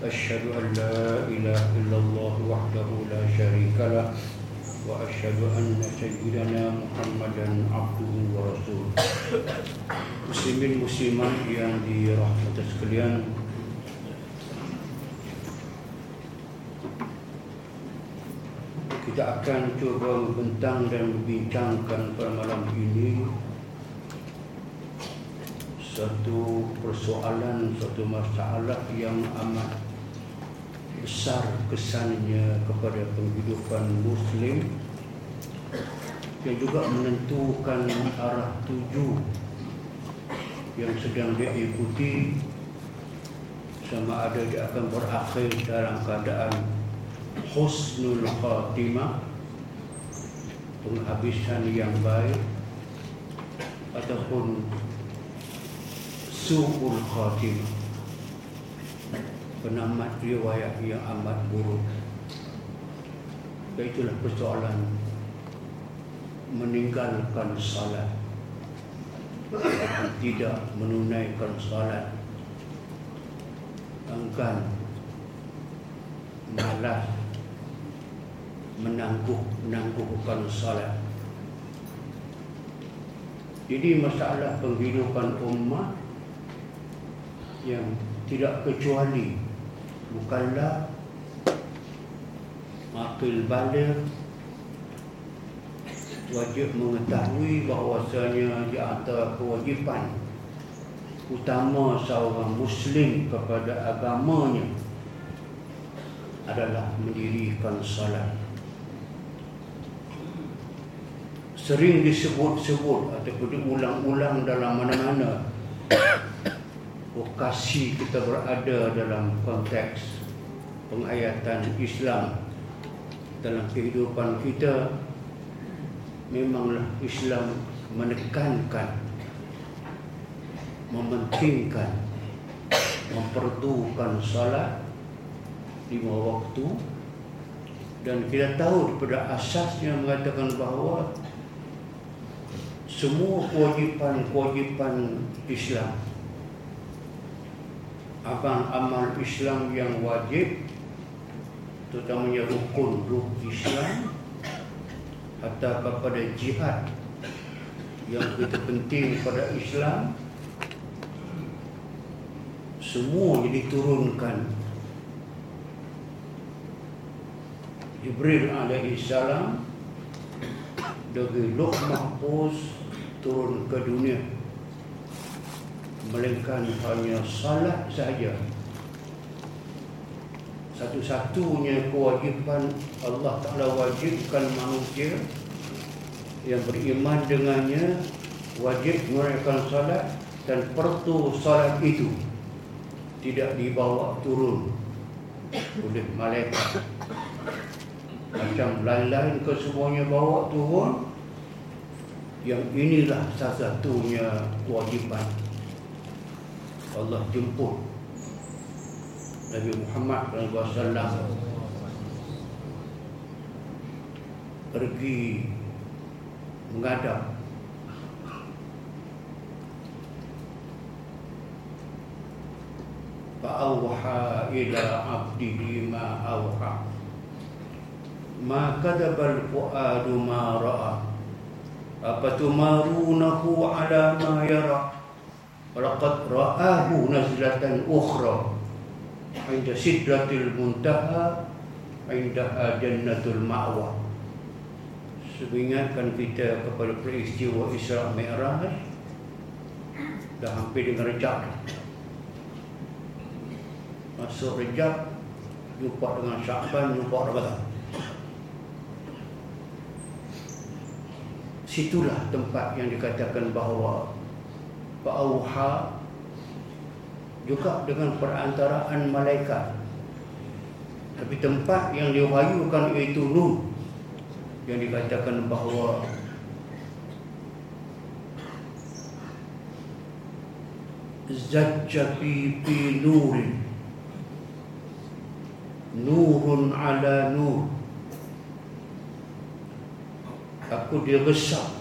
أشهد أن لا إله إلا الله وحده لا شريك له وأشهد أن سيدنا محمدا عبده ورسوله. Muslimin muslimat yang dirahmati sekalian Kita akan cuba membentang dan membincangkan pada malam ini Satu persoalan, satu masalah yang amat besar kesannya kepada penghidupan Muslim yang juga menentukan arah tuju yang sedang dia ikuti sama ada dia akan berakhir dalam keadaan husnul khatimah penghabisan yang baik ataupun su'ul khatimah penamat riwayat yang amat buruk. Itulah persoalan meninggalkan salat. Tidak menunaikan salat. Enggan malas menangguh menangguhkan salat. Jadi masalah penghidupan umat yang tidak kecuali bukanlah akil balik wajib mengetahui bahawasanya di antara kewajipan utama seorang muslim kepada agamanya adalah mendirikan salat sering disebut-sebut ataupun diulang-ulang dalam mana-mana lokasi kita berada dalam konteks pengayatan Islam dalam kehidupan kita. Memanglah Islam menekankan mementingkan memperdukan salat lima waktu. Dan kita tahu daripada asasnya mengatakan bahawa semua kewajipan-kewajipan Islam amal-amal Islam yang wajib terutamanya rukun-rukun Islam atau kepada jihad yang kita penting pada Islam semua diturunkan. Jibril alaihi salam dari Loh Mahfuz turun ke dunia melainkan hanya salat saja. Satu-satunya kewajipan Allah Ta'ala wajibkan manusia yang beriman dengannya wajib menunaikan salat dan pertu salat itu tidak dibawa turun oleh malaikat. Macam lain-lain ke semuanya bawa turun yang inilah salah satunya kewajipan Allah jemput Nabi Muhammad SAW pergi menghadap Fa'awha ila abdihi ma awha. Ma kadabal fuadu ma ra'a. Apatumarunahu ala ma Laqad ra'ahu nazlatan ukhra. Inda sidratil muntaha Inda jannatul ma'wa. Sebingatkan kita kepada peristiwa Isra Mi'raj Dah hampir dengan rejab Masuk rejab Jumpa dengan Syakban Jumpa Ramadan. Situlah tempat yang dikatakan bahawa Fa'auha juga dengan perantaraan malaikat. Tapi tempat yang diwahyukan iaitu Nuh yang dikatakan bahawa Zajja fi fi nurin Nurun ala nur Aku diresak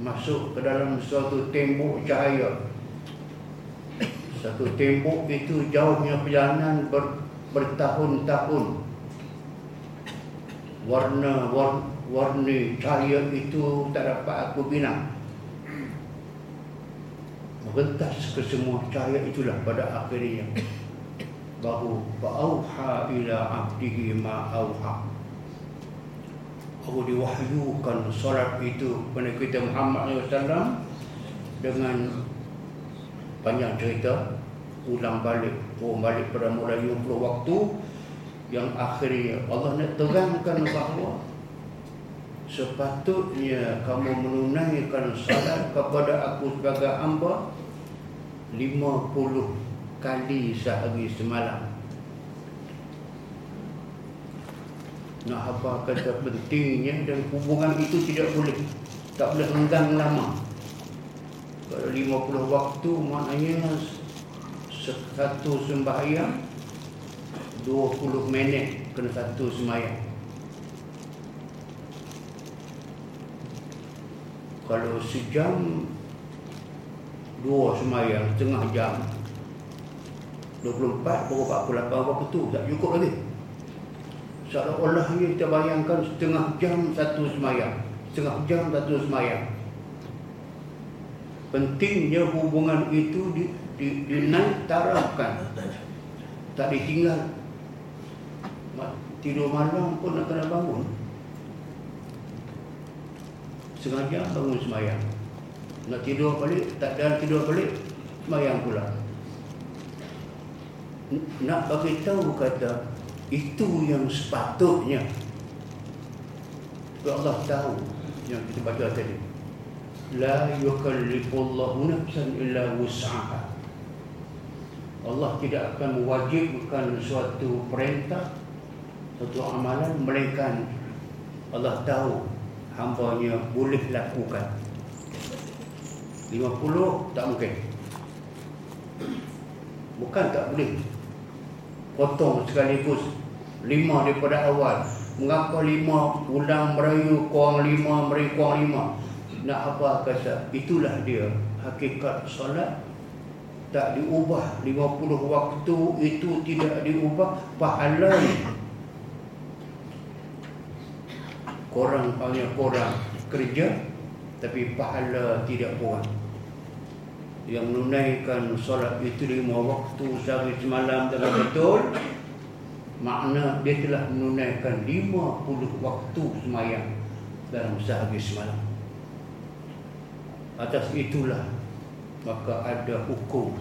masuk ke dalam suatu tembok cahaya. Satu tembok itu jauhnya perjalanan ber, bertahun-tahun. Warna warna warni cahaya itu tak dapat aku bina. Merentas ke semua cahaya itulah pada akhirnya. Bahu ba'auha ila abdihi ma aku diwahyukan solat itu kepada kita Muhammad SAW dengan panjang cerita ulang balik ulang balik pada mulai 20 waktu yang akhirnya Allah nak terangkan bahawa sepatutnya kamu menunaikan salat kepada aku sebagai hamba 50 kali sehari semalam nak apa kata pentingnya dan hubungan itu tidak boleh tak boleh renggang lama. Kalau 50 waktu maknanya satu sembahyang 20 minit kena satu sembahyang. Kalau sejam dua semayang setengah jam 24 baru 48 berapa tu tak cukup lagi seolah-olahnya kita bayangkan setengah jam satu semayang. Setengah jam satu semayang. Pentingnya hubungan itu di, di, dinaik tarafkan tak ditinggal. Tidur malam pun nak kena bangun. Sengaja bangun semayang. Nak tidur balik tak ada tidur balik semayang pula. Nak bagi tahu kata itu yang sepatutnya. Allah tahu yang kita baca tadi. La yukallifullahu nafsan illa wus'aha. Allah tidak akan mewajibkan suatu perintah suatu amalan melainkan Allah tahu hambanya boleh lakukan. 50 tak mungkin. Bukan tak boleh potong sekaligus lima daripada awal. Mengapa lima ulang merayu kurang lima merayu kurang lima? Nak apa kata? Itulah dia. Hakikat solat tak diubah. 50 waktu itu tidak diubah. Pahala korang banyak korang kerja tapi pahala tidak buat yang menunaikan solat itu lima waktu sehari semalam dengan betul makna dia telah menunaikan lima puluh waktu semayang dalam sehari semalam atas itulah maka ada hukum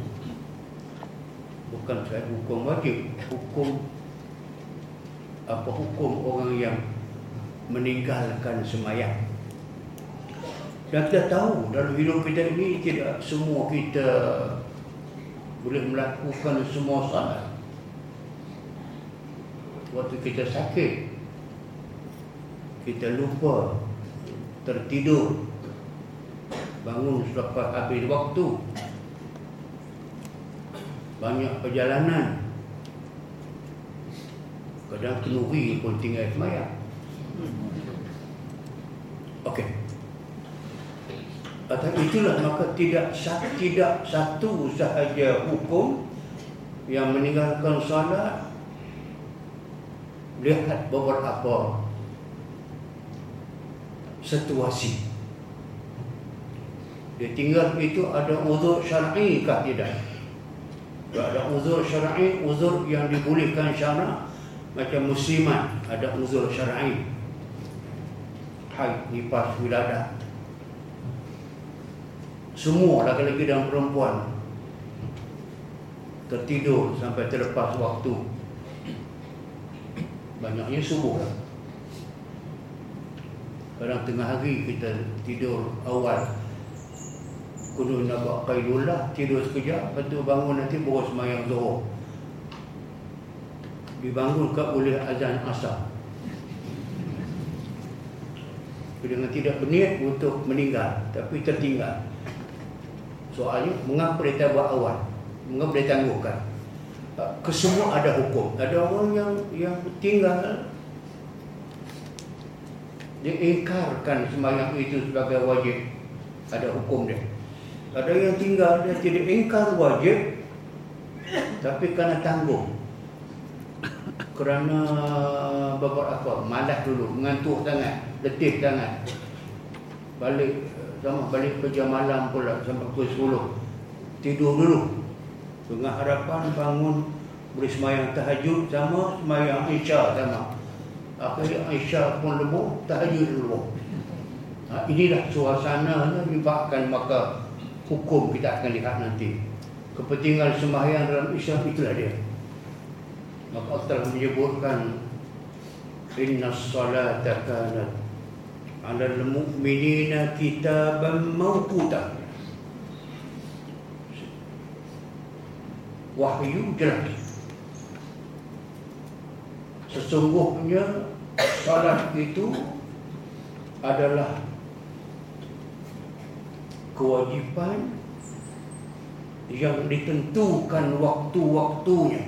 bukan saya hukum wajib hukum apa hukum orang yang meninggalkan semayang. Dan kita tahu dalam hidup kita ini tidak semua kita boleh melakukan semua salat. Waktu kita sakit, kita lupa tertidur, bangun selepas habis waktu, banyak perjalanan, kadang kenuri pun tinggal semayang. Okey. Atas itulah maka tidak tidak satu sahaja hukum yang meninggalkan salat lihat beberapa situasi. Dia tinggal itu ada uzur syar'i kah tidak? Tidak ada uzur syar'i, uzur yang dibolehkan syarak macam muslimat ada uzur syar'i haid, nifas, wiladah semua laki-laki dan perempuan tertidur sampai terlepas waktu. Banyaknya subuh kadang tengah hari kita tidur awal. Kudu nak buat qaidullah tidur sekejap lepas tu bangun nanti baru semayang zuhur. Dibangunkan oleh azan asar. Dengan tidak berniat untuk meninggal tapi tertinggal soalnya mengapa dia buat awal? Mengapa dia tangguhkan kesemua ada hukum. Ada orang yang yang tinggal. Dia ingkarkan sembahyang itu sebagai wajib. Ada hukum dia. Ada yang tinggal dia tidak ingkar wajib. Tapi kerana tangguh. Kerana beberapa apa? Malas dulu. Mengantuk sangat. Letih sangat. Balik sama balik kerja malam pula sampai pukul 10 tidur dulu. Dengan harapan bangun boleh semayang tahajud sama semayang isya sama. Akhirnya isya pun lebuh tahajud dulu. Ha, inilah suasana yang menyebabkan maka hukum kita akan lihat nanti. Kepentingan sembahyang dalam Islam itulah dia. Maka Allah telah menyebutkan inna salata kanat ala al-mu'minina kitaban mawquta. Wahyu jelas. Sesungguhnya salat itu adalah kewajipan yang ditentukan waktu-waktunya.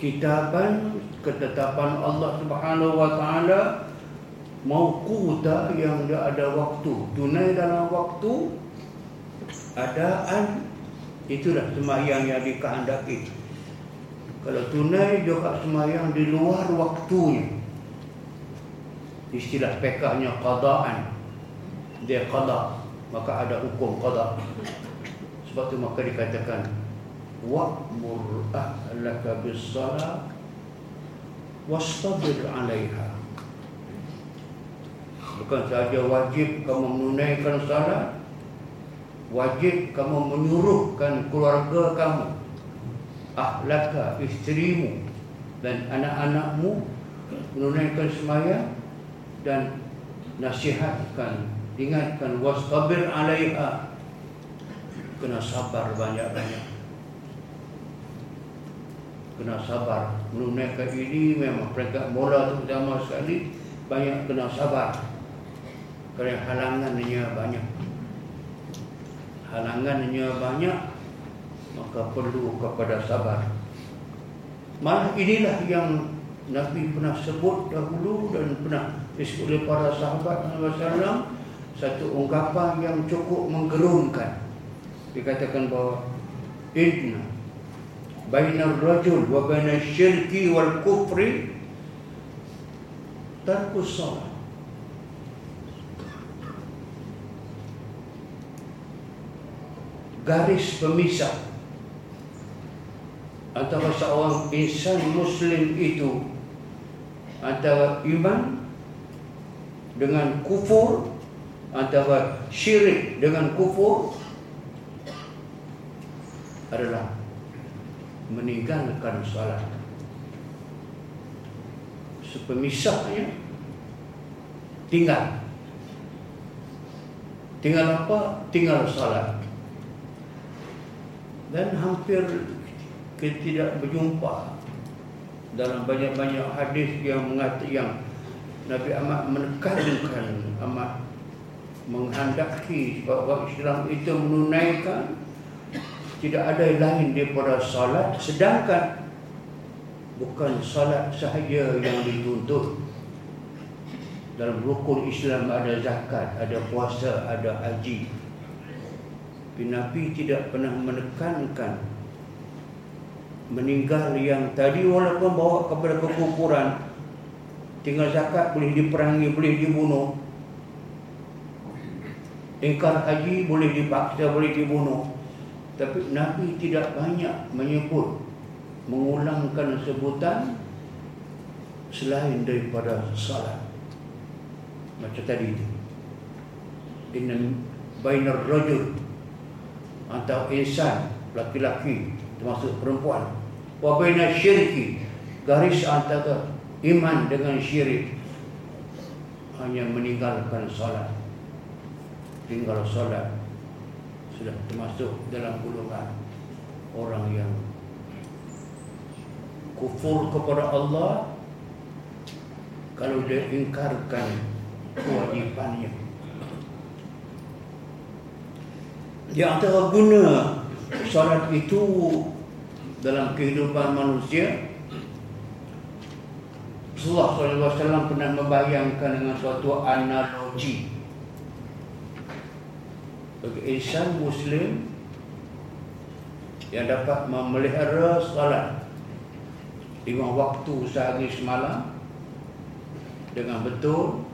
Kitaban ketetapan Allah Subhanahu wa taala mauquta yang dia ada waktu. Tunai dalam waktu adaan. Itulah sembahyang yang dikehendaki. Kalau tunai juga sembahyang di luar waktunya. Istilah pekahnya qadaan. Dia qada maka ada hukum qada. Sebab itu maka dikatakan wa'mur ahlaka bis-salah wastabir 'alaiha. Bukan saja wajib kamu menunaikan salat, wajib kamu menyuruhkan keluarga kamu, ahlaka, isterimu dan anak-anakmu menunaikan sembahyang dan nasihatkan, ingatkan wastabir 'alaiha. Kena sabar banyak-banyak. Kena sabar. Menunaikan ini memang peringkat mula terutama sekali. Banyak kena sabar kerana halangannya banyak. Halangannya banyak maka perlu kepada sabar. Malah inilah yang Nabi pernah sebut dahulu dan pernah disebut oleh para sahabat Nabi SAW satu ungkapan yang cukup menggerungkan dikatakan bahawa inna baina rajul wa baina syirki wal kufri tarku salat. Garis pemisah. Antara seorang insan muslim itu antara iman dengan kufur antara syirik dengan kufur adalah meninggalkan salat sepemisahnya tinggal. Tinggal apa? tinggal salat dan hampir tidak berjumpa dalam banyak-banyak hadis yang mengatakan yang Nabi amat menekankan amat menghendaki bahawa Islam itu menunaikan tidak ada yang lain daripada salat sedangkan bukan salat sahaja yang dituntut dalam rukun Islam ada zakat, ada puasa, ada haji. Nabi tidak pernah menekankan meninggal yang tadi walaupun bawa kepada kekufuran tinggal zakat boleh diperangi, boleh dibunuh. Ingkar haji boleh dipaksa, boleh dibunuh. Tapi Nabi tidak banyak menyebut Mengulangkan sebutan Selain daripada salat Macam tadi itu Inna bainar rajul Antara insan Laki-laki Termasuk perempuan. Wa bainar syirki Garis antara iman dengan syirik. Hanya meninggalkan salat Tinggal salat sudah termasuk dalam golongan orang yang kufur kepada Allah. Kalau dia ingkarkan kewajipannya di antara guna salat itu dalam kehidupan manusia. Rasulullah SAW pernah membayangkan dengan suatu analogi. Bagi insan muslim yang dapat memelihara salat lima waktu sehari semalam dengan betul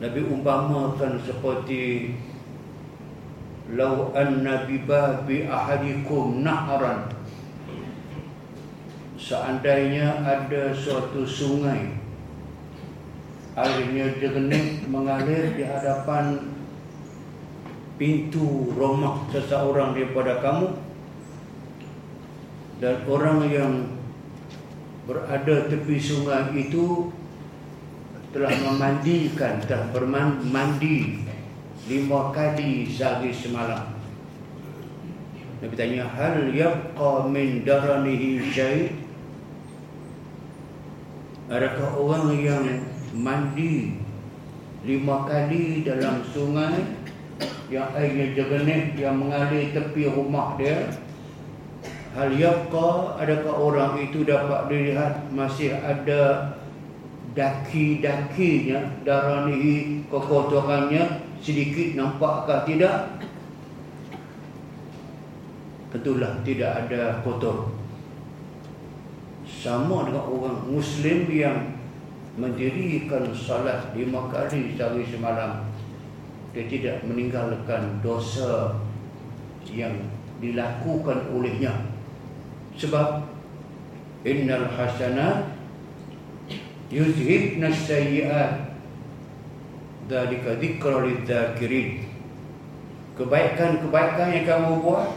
Nabi umpamakan seperti lau anna bi babi ahadikum nahran. Seandainya ada suatu sungai airnya jernih mengalir di hadapan pintu rumah seseorang daripada kamu dan orang yang berada tepi sungai itu telah memandikan telah bermandi lima kali sehari semalam. Nabi tanya hal yabqa min daranihi syait adakah orang yang mandi lima kali dalam sungai yang airnya jernih yang mengalir tepi rumah dia? Hal yabqa adakah orang itu dapat dilihat masih ada daki-dakinya daranihi kekotorannya sedikit nampakkah tidak? Tentulah tidak ada kotor. Sama dengan orang muslim yang mendirikan salat lima kali sehari semalam. Dia tidak meninggalkan dosa yang dilakukan olehnya. Sebab innal hasanat yuzhibna sayyi'at dalika dzikra lidzakirin. Kebaikan-kebaikan yang kamu buat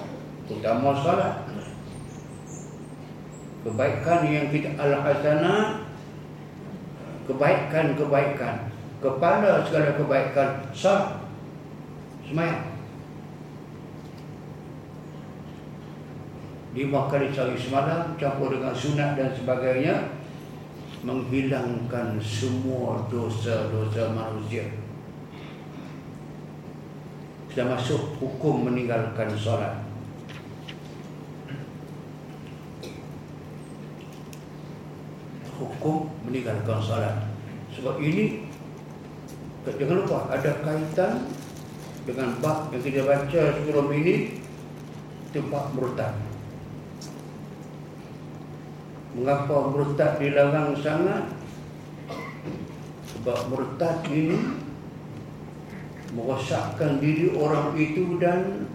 terutama salat. Kebaikan yang kita al-hasanah kebaikan-kebaikan. Kepala segala kebaikan sah semayang. Lima kali sehari semalam campur dengan sunat dan sebagainya menghilangkan semua dosa-dosa manusia sudah masuk hukum meninggalkan solat hukum meninggalkan salat. Sebab ini jangan lupa ada kaitan dengan bab yang kita baca sebelum ini tempat murtad. Mengapa murtad dilarang sangat? Sebab murtad ini merosakkan diri orang itu dan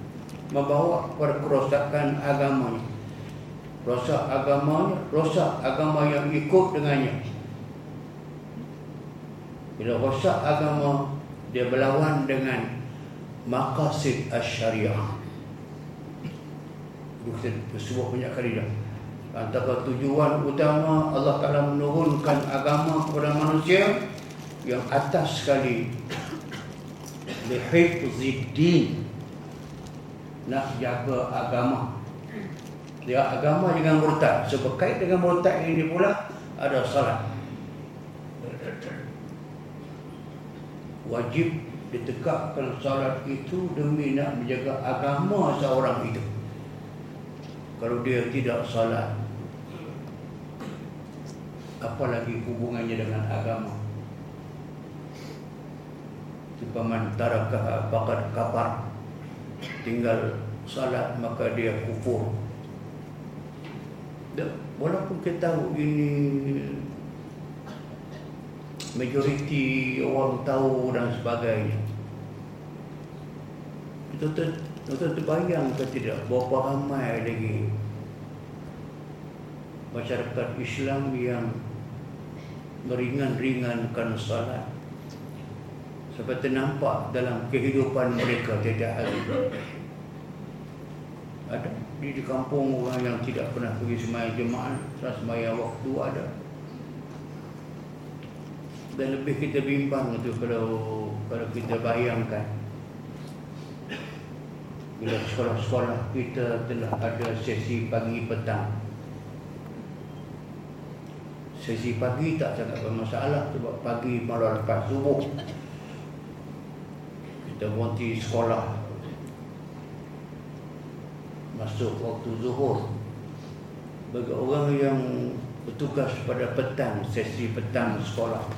membawa kepada kerosakan agamanya rosak agama rosak agama yang ikut dengannya. Bila rosak agama dia berlawan dengan maqasid asy-syariah. Bersebuah banyak kali dah antara tujuan utama Allah Taala menurunkan agama kepada manusia yang atas sekali lihifziddin nak jaga agama dia agama dengan murtad. So berkait dengan murtad ini pula ada salat. Wajib ditegakkan salat itu demi nak menjaga agama seorang itu. Kalau dia tidak salat, apa lagi hubungannya dengan agama? Sepaman tarakah bakat kapar tinggal salat maka dia kufur walaupun kita tahu ini majoriti orang tahu dan sebagainya kita kita terbayang ke tidak berapa ramai lagi masyarakat Islam yang meringan-ringankan salat seperti nampak dalam kehidupan mereka tidak hari. Ada di, di kampung orang yang tidak pernah pergi semayang jemaah semayang waktu ada. Dan lebih kita bimbang itu kalau kalau kita bayangkan bila sekolah-sekolah kita telah ada sesi pagi petang. Sesi pagi tak sangat bermasalah sebab pagi malam lepas subuh. Kita berhenti sekolah. Masuk waktu zuhur. Bagi orang yang bertugas pada petang sesi petang sekolah.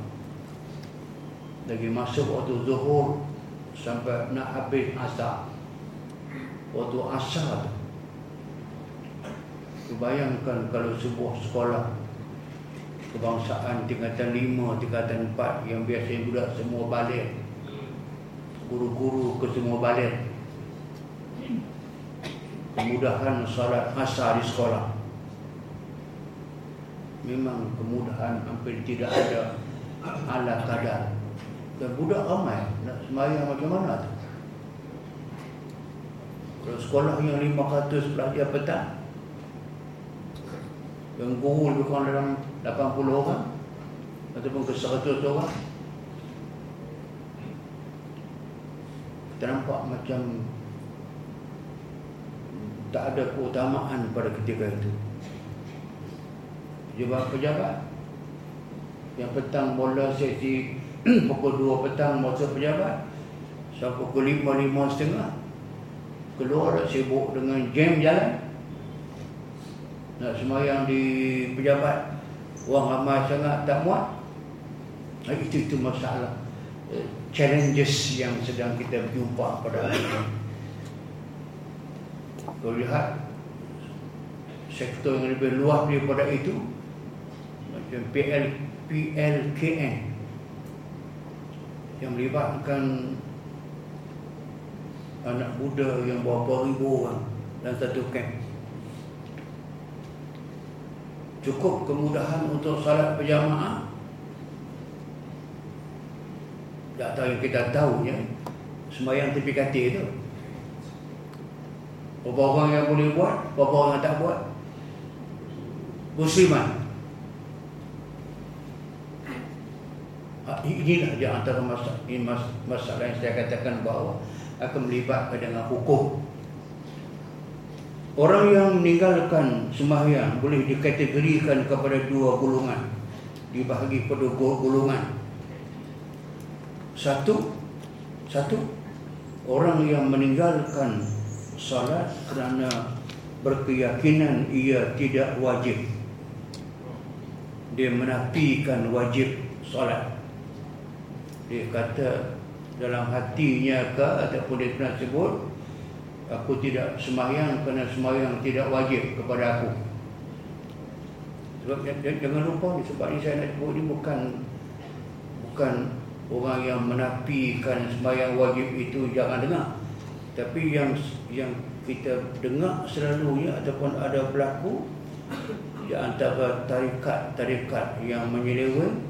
Lagi masuk waktu zuhur sampai nak habis asar waktu asar. Bayangkan kalau sebuah sekolah kebangsaan tingkatan lima, tingkatan empat yang biasanya budak semua balik. Guru-guru ke semua balik. Kemudahan salat asar di sekolah. Memang kemudahan hampir tidak ada ala kadar. Dan budak ramai nak semayang macam mana tu kalau sekolah yang 500 pelajar petang yang guru lebih kurang dalam 80 orang. Ataupun ke 100 orang. Kita nampak macam tak ada keutamaan pada ketika itu. Pejabat-pejabat yang petang bola sesi pukul 2 petang masa pejabat. Sampai pukul 5, 5 setengah keluar sibuk dengan jam jalan. Nak semayang di pejabat Wang ramai sangat tak muat. Itu itu masalah eh, challenges yang sedang kita jumpa pada hari ini. Kalau lihat sektor yang lebih luas daripada itu macam PL, PLKN yang melibatkan anak muda yang berapa ribu orang dalam satu camp. Cukup kemudahan untuk salat berjamaah? Tak tahu yang kita tahu ya. Semayang tepi katil itu berapa orang yang boleh buat berapa orang yang tak buat? Musliman ha, inilah di antara masalah, masalah yang saya katakan bahawa akan melibatkan dengan hukum Orang yang meninggalkan sembahyang boleh dikategorikan kepada dua golongan. Dibahagi pada dua golongan. Satu, satu orang yang meninggalkan salat kerana berkeyakinan ia tidak wajib. Dia menafikan wajib salat. Dia kata dalam hatinya ke ataupun dia pernah sebut aku tidak semayang kerana semayang tidak wajib kepada aku. Sebab jangan lupa ni sebab ni saya nak sebut ni bukan bukan orang yang menafikan semayang wajib itu jangan dengar. Tapi yang yang kita dengar selalunya ataupun ada berlaku di antara tarikat-tarikat yang menyeleweng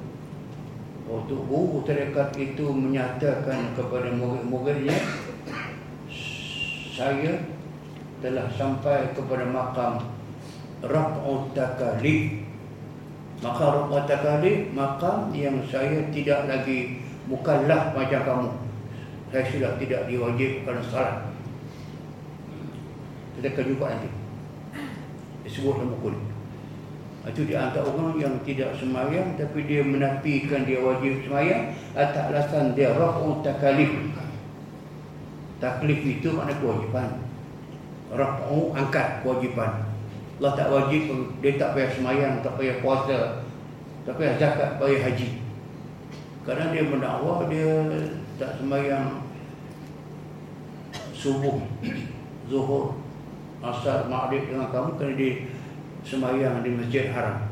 untuk guru tarikat itu menyatakan kepada murid-muridnya saya telah sampai kepada makam Raf'ut Takalif Maka Raf'ut Takalif Makam yang saya tidak lagi Mukallaf macam kamu. Saya sudah tidak diwajibkan salat. Kita akan jumpa nanti. Disebut dalam buku itu di antara orang yang tidak semayang Tapi dia menafikan dia wajib semayang Atas alasan dia Raf'ut Takalif. Taklif itu makna kewajipan. Raf'u angkat kewajipan. Allah tak wajib Dia tak payah semayang Tak payah puasa Tak payah zakat payah haji. Kadang dia mendakwa Dia tak semayang. Subuh Zuhur Asar Ma'adik dengan kamu Kerana dia semayang di masjid haram.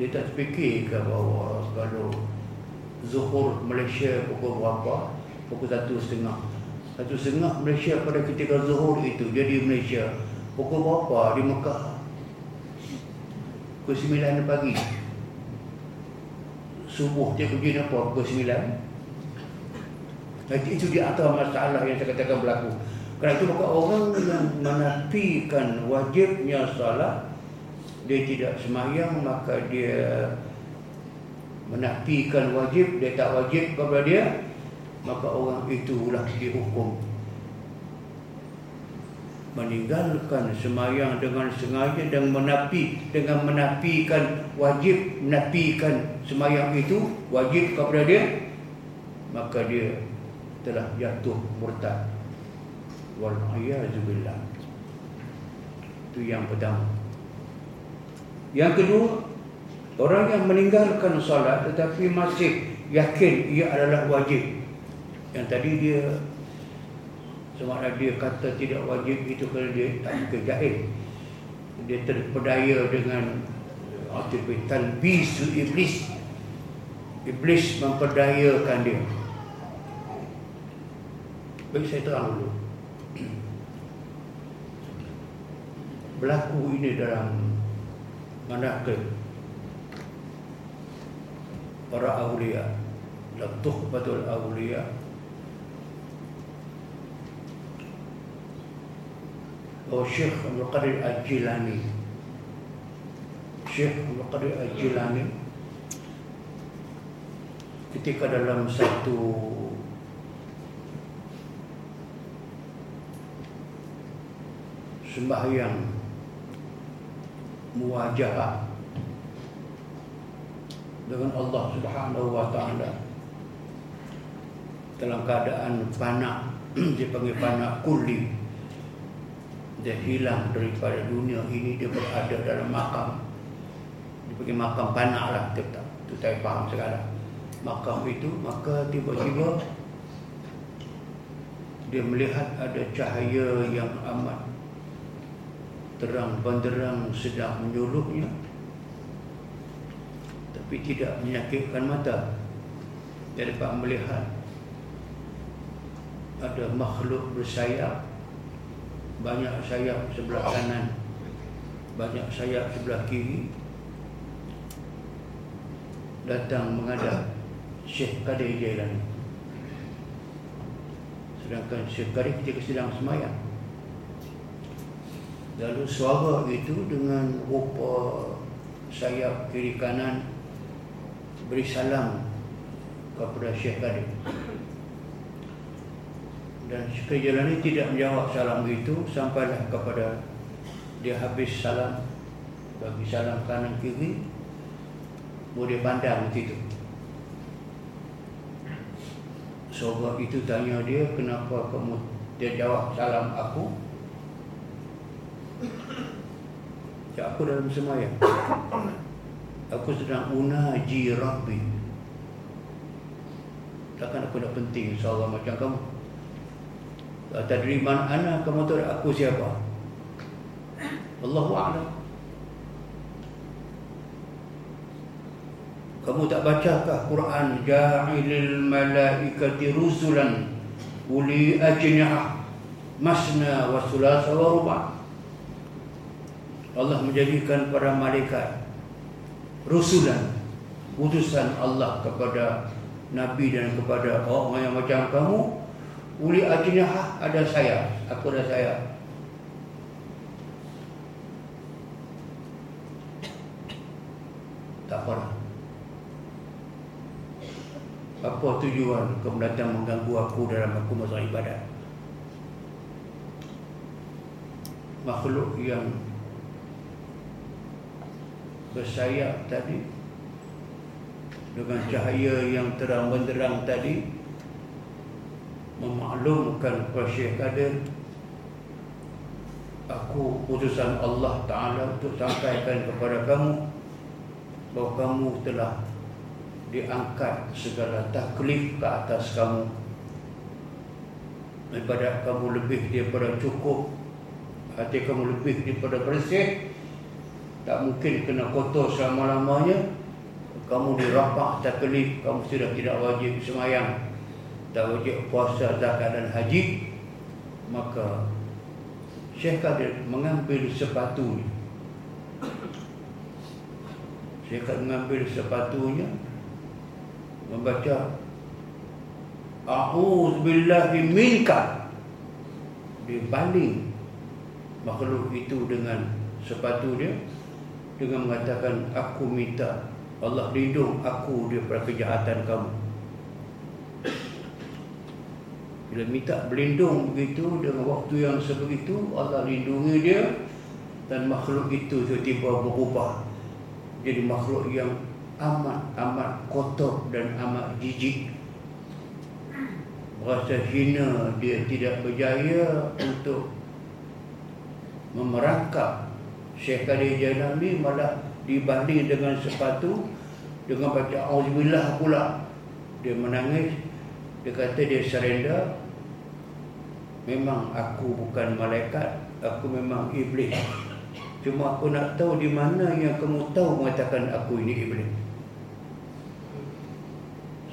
Dia tak terfikir ke bahawa kalau zuhur Malaysia pukul berapa? Pukul satu setengah. Satu setengah Malaysia pada ketika zuhur itu jadi Malaysia. Pukul berapa? Di Mekah. Pukul sembilan pagi. Subuh dia pergi apa? Pukul sembilan itu di antara masalah yang saya katakan berlaku. Kerana itu maka orang yang menafikan wajibnya salat dia tidak semayang maka dia menafikan wajib dia tak wajib kepada dia maka orang itulah dihukum. Meninggalkan semayang dengan sengaja dan menapi dengan menafikan wajib menafikan semayang itu wajib kepada dia maka dia telah jatuh murtad wal billah itu yang pertama yang kedua, orang yang meninggalkan solat tetapi masih yakin ia adalah wajib. Yang tadi dia Sama ada dia kata tidak wajib itu kerana dia tak mungkin jahil. Dia terpedaya dengan aktiviti talbisu iblis. Iblis memperdayakan dia. Baik saya terang dulu. Berlaku ini dalam manakib para awliya dalam tuhbatul awliya Oh Syekh Abdul Qadir Al-Jilani. Syekh Abdul Qadir Al-Jilani. Ketika dalam satu sembahyang muwajahah dengan Allah Subhanahu wa taala. Dalam keadaan panak dipanggil panak kulli dia hilang daripada dunia ini dia berada dalam makam. Dia pergi makam panak lah kita tu saya faham sekarang. Makam itu maka tiba-tiba dia melihat ada cahaya yang amat terang benderang sedang menyuluhnya tapi tidak menyakitkan mata. Dia dapat melihat ada makhluk bersayap. Banyak sayap sebelah kanan banyak sayap sebelah kiri datang menghadap Syekh Qadir Jailani. Sedangkan Syekh Qadir ketika sedang semayang lalu suara itu dengan rupa sayap kiri kanan beri salam kepada Syekh Qadir. Dan Syekh Jalani tidak menjawab salam itu sampailah kepada dia habis salam bagi salam kanan kiri boleh pandang begitu sebab itu tanya dia kenapa kamu dia jawab salam aku ya aku dalam semayang aku sedang unaji Rabbi takkan aku dah penting insyaAllah macam kamu Tadri man ana kamu tahu aku siapa? Allahu a'lam. Kamu tak bacakah Quran ja'ilil malaikati rusulan uli ajnah masna wa sulasa wa ruba. Allah menjadikan para malaikat rusulan utusan Allah kepada nabi dan kepada orang yang macam kamu Uli ajnah ada saya. Aku ada saya. Tak apa. Apa tujuan kau datang mengganggu aku dalam aku masa ibadat? Makhluk yang bersayap tadi. Dengan cahaya yang terang benderang tadi memaklumkan kepada Syekh Kadir aku putusan Allah Ta'ala untuk sampaikan kepada kamu bahawa kamu telah diangkat segala taklif ke atas kamu. Daripada kamu lebih daripada cukup hati kamu lebih daripada bersih tak mungkin kena kotor selama-lamanya. Kamu dirapak taklif kamu sudah tidak wajib semayang. Tak wajib puasa, zakat dan haji. Maka Syekh Qadir mengambil sepatu Syekh Qadir mengambil sepatunya membaca A'udzubillahi minka. Dibaling makhluk itu dengan sepatu dia dengan mengatakan aku minta Allah lindung aku daripada kejahatan kamu. Bila minta berlindung begitu dengan waktu yang sebegitu Allah lindungi dia dan makhluk itu tiba-tiba berubah jadi makhluk yang amat-amat kotor dan amat jijik. Rasa hina dia tidak berjaya untuk memerangkap Syekh Kadir Jalami malah dibanding dengan sepatu dengan baca Auzubillah pula dia menangis dia kata dia surrender memang aku bukan malaikat, aku memang iblis. Cuma aku nak tahu di mana yang kamu tahu mengatakan aku ini iblis.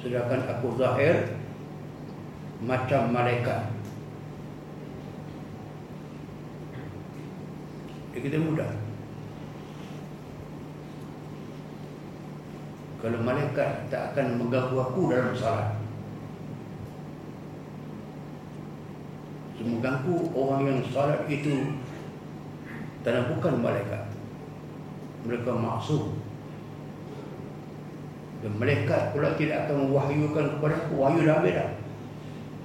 Sedangkan aku zahir macam malaikat. Jadi kita mudah. Kalau malaikat tak akan mengganggu aku dalam salat. Mengganggu orang yang salat itu dan bukan malaikat. Mereka maksud. Dan malaikat pula tidak akan mewahyukan kepada aku. Wahyu dah habis dah.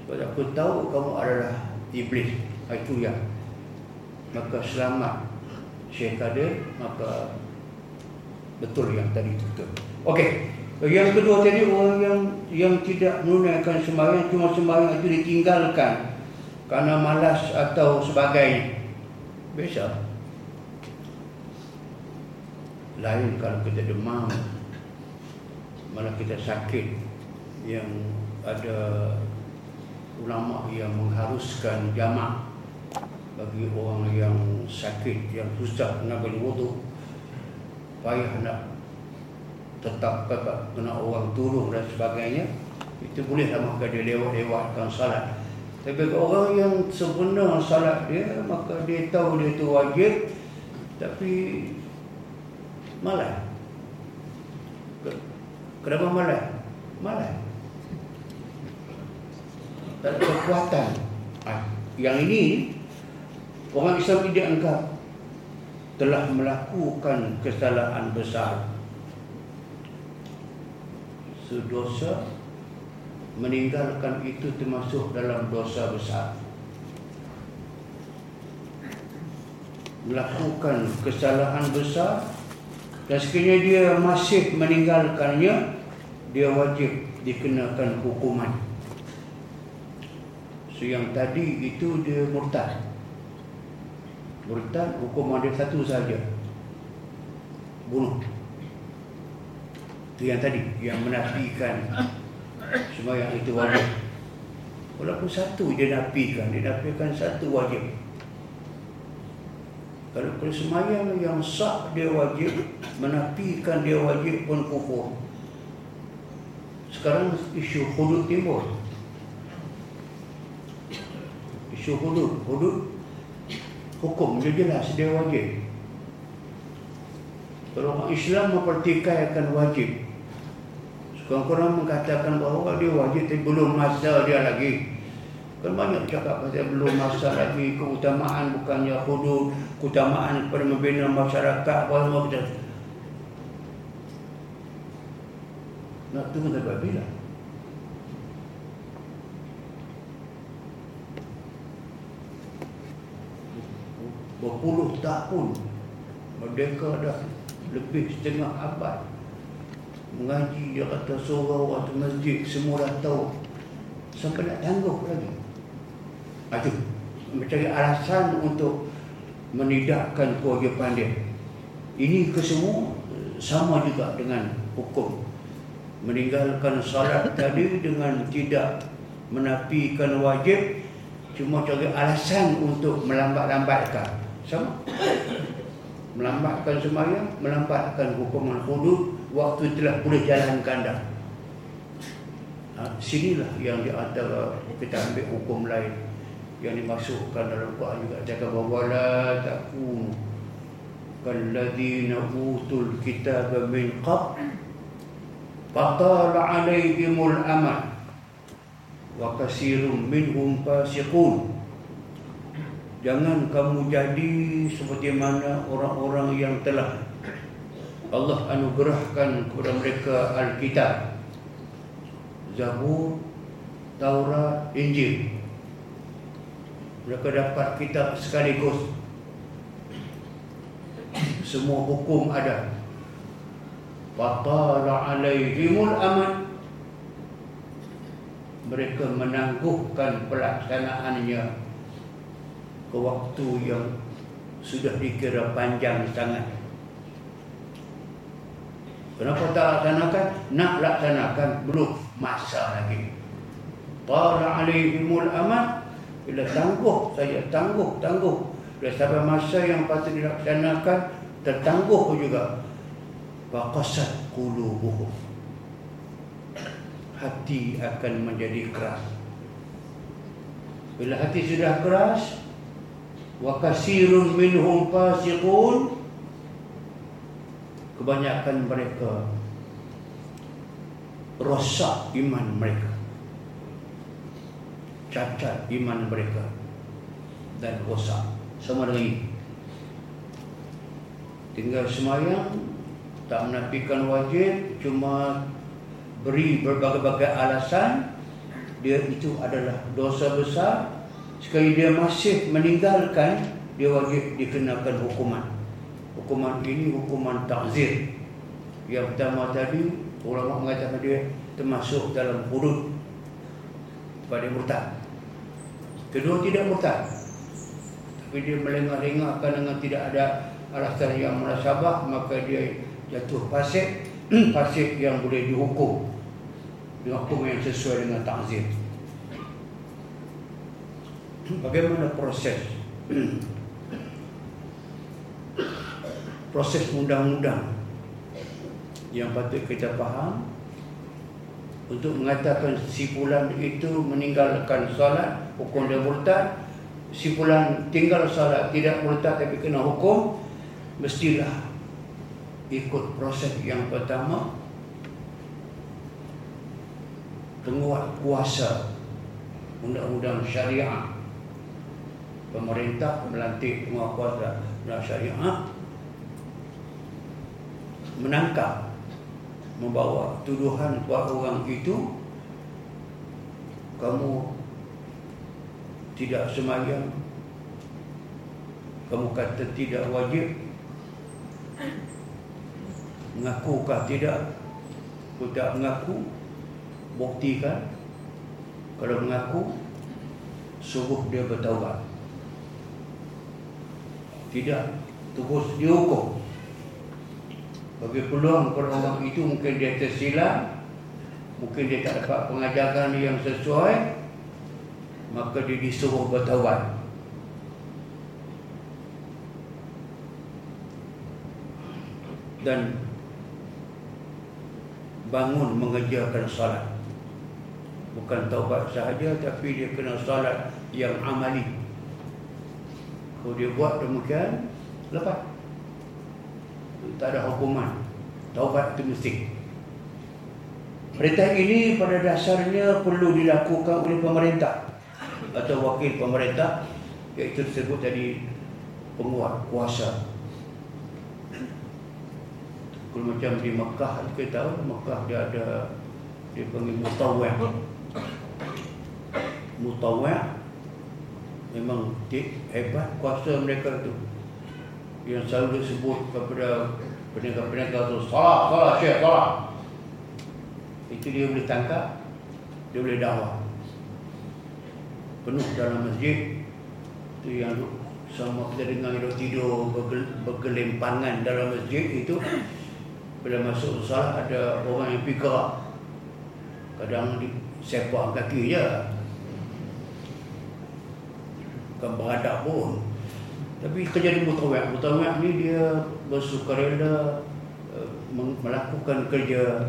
Sebab aku tahu kamu adalah iblis. Itu yang. Maka selamat Syekh Kadir. Maka betul yang tadi itu betul. Okey. Yang kedua tadi orang yang yang tidak menunaikan sembahyang cuma sembahyang itu ditinggalkan kerana malas atau sebagainya. Biasa. Lain kalau kita demam malah kita sakit yang ada ulama yang mengharuskan jamak bagi orang yang sakit yang susah nak berwudu payah nak tetap kena orang turun dan sebagainya itu boleh lah maka dia lewat-lewatkan salat. Tapi orang yang sebenar salat dia maka dia tahu dia itu wajib tapi malas. Kenapa malas? Malas. Tak ada kekuatan. Ah, yang ini orang Islam tidak anggap telah melakukan kesalahan besar. Sedosa meninggalkan itu termasuk dalam dosa besar. Melakukan kesalahan besar dan sekiranya dia masih meninggalkannya dia wajib dikenakan hukuman. So yang tadi itu dia murtad murtad hukuman dia satu saja bunuh. Itu yang tadi yang menafikan semua yang itu wajib. Walaupun satu dia nafikan dia nafikan satu wajib. Kalau kalau semayang yang sah dia wajib menafikan dia wajib pun kufur. Sekarang isu hudud timbul. Isu hudud hudud hukum dia jelas dia wajib kalau Islam mempertikaikan wajib Kurang-kurang mengatakan bahawa dia wajib tapi belum masa dia lagi. Kan banyak cakap pasal belum masa lagi keutamaan bukannya hudud, keutamaan kepada membina masyarakat apa semua kita. Nak tunggu sampai bila? Berpuluh tahun Merdeka dah. Lebih setengah abad. Mengaji dia kata surau atau masjid semua dah tahu. Sampai nak tangguh lagi. Itu mencari alasan untuk menidakkan kewajipan dia ini kesemua sama juga dengan hukum. Meninggalkan salat tadi dengan tidak menafikan wajib cuma cari alasan untuk melambat-lambatkan sama. Melambatkan semayang melambatkan hukuman hudud waktu telah boleh jalankan dah. Ha, sinilah yang di antara kita ambil hukum lain. Yang dimasukkan dalam Quran juga. Bahawa la takunu kalladzina utul kitaba min qab fatala alaihimul amal wa kasirun minhum fasiqun jangan kamu jadi seperti mana orang-orang yang telah Allah anugerahkan kepada mereka Alkitab. Zabur Taurat Injil. Mereka dapat kitab sekaligus. Semua hukum ada. Fatala alaihimul aman. Mereka menangguhkan pelaksanaannya ke waktu yang sudah dikira panjang sangat Kenapa tak laksanakan? Nak laksanakan belum masa lagi. Tara alaihimul aman Bila tangguh saja, tangguh, tangguh. Bila sampai masa yang patut dilaksanakan, tertangguh juga. Faqasat qulubuhum. Hati akan menjadi keras. Bila hati sudah keras, wa kasirun minhum fasiqun. Kebanyakan mereka rosak iman mereka. Cacat iman mereka dan rosak. Sama dengan ini tinggal semayang tak menafikan wajib cuma beri berbagai-bagai alasan. Dia itu adalah dosa besar sekali dia masih meninggalkan dia wajib dikenakan hukuman. Hukuman ini hukuman takzir. Yang pertama tadi ulama mengatakan dia termasuk dalam hudud pada murtad. Kedua tidak murtad. Tapi dia melengah-lengahkan dengan tidak ada alasan yang munasabah maka dia jatuh fasik, fasik yang boleh dihukum. Dengan hukum yang sesuai dengan takzir. Bagaimana proses? Proses undang-undang yang patut kita faham untuk mengatakan si fulan itu meninggalkan solat hukum dia murtad si fulan tinggal solat tidak murtad tapi kena hukum mestilah ikut proses yang pertama. Penguat kuasa undang-undang syariah pemerintah melantik penguat kuasa undang syariah menangkap membawa tuduhan buat orang itu kamu tidak semayang kamu kata tidak wajib mengakukah tidak? Aku tak mengaku buktikan. Kalau mengaku suruh dia bertaubat tidak terus dihukum. Bagi peluang kalau orang itu mungkin dia tersilap Mungkin dia tak dapat pengajaran yang sesuai Maka dia disuruh bertawar Dan Bangun mengerjakan salat Bukan taubat sahaja Tapi dia kena salat yang amali Kalau dia buat demikian Lepas. Tak ada hukuman. Taubat itu mesti. Perintah ini pada dasarnya perlu dilakukan oleh pemerintah atau wakil pemerintah iaitu disebut tadi penguat kuasa. Kalau macam di Mekah kita tahu Mekah dia ada dia panggil mutawah mutawah memang hebat kuasa mereka tu. Yang selalu disebut kepada penegak-penegak itu salah, salah, syekh, salah. Itu dia boleh tangkap dia boleh dakwah. Penuh dalam masjid itu yang sama kita dengar hidup tidur bergelimpangan dalam masjid itu bila masuk salat ada orang yang fikir kadang sepak kaki je bukan beradab pun. Tapi kerja di mutawak Mutawak ni dia bersukarela uh, melakukan kerja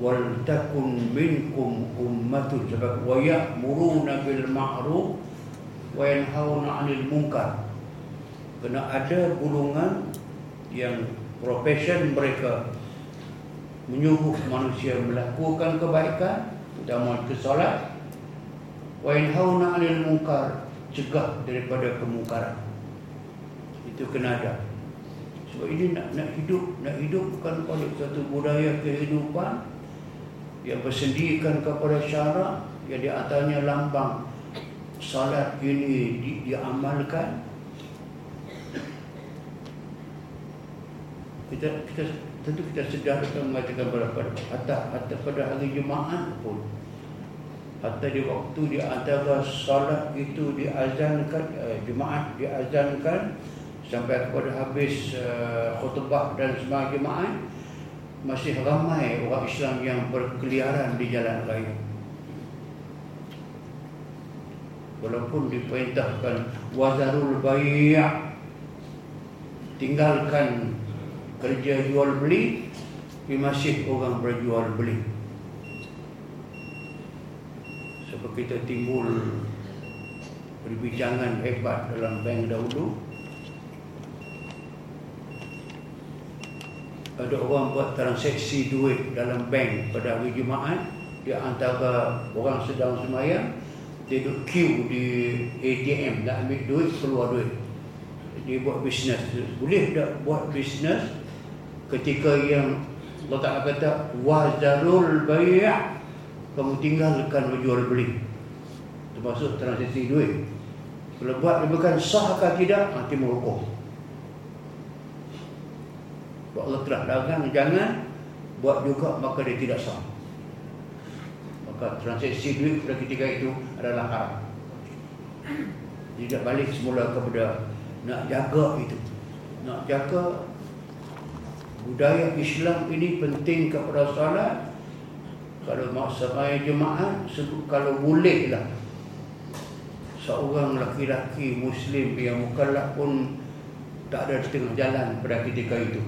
wal takun minkum ummatun sebab wa ya'muruna bil ma'ruf wa yanhauna 'anil munkar. Kena ada golongan yang profession mereka menyuruh manusia melakukan kebaikan terutama ke solat wa yanhauna 'anil munkar cegah daripada kemungkaran itu kena ada. Sebab ini nak nak hidup nak hidup bukan pada satu budaya kehidupan yang bersendirikan kepada syarak yang di atasnya lambang salat ini di, diamalkan. Kita kita tentu kita sedar dan mengatakan pada hatta pada hari Jumaat pun hatta di waktu di antara salat itu diazankan eh, Jumaat diazankan sampai kepada habis uh, khutbah dan sembah jemaah masih ramai orang Islam yang berkeliaran di jalan raya. walaupun diperintahkan wazarul bai' tinggalkan kerja jual beli masih orang berjual beli sebab kita timbul perbincangan hebat dalam bank dahulu. Ada orang buat transaksi duit dalam bank pada hari Jumaat dia antara orang sedang semayang dia duduk queue di ATM nak ambil duit keluar duit. Dia buat bisnes boleh tak buat bisnes ketika yang Allah Ta'ala kata wazarul bai' kamu tinggalkan berjual beli. Termasuk transaksi duit. Kalau buat dia bukan sah atau tidak nanti merukuh Allah telah larang jangan buat juga maka dia tidak sah. Maka transaksi duit pada ketika itu adalah haram. Tidak balik semula kepada nak jaga itu. Nak jaga budaya Islam ini penting kepada salat kalau masa raya jemaah kalau boleh lah seorang laki-laki muslim yang mukallaf pun tak ada di tengah jalan pada ketika itu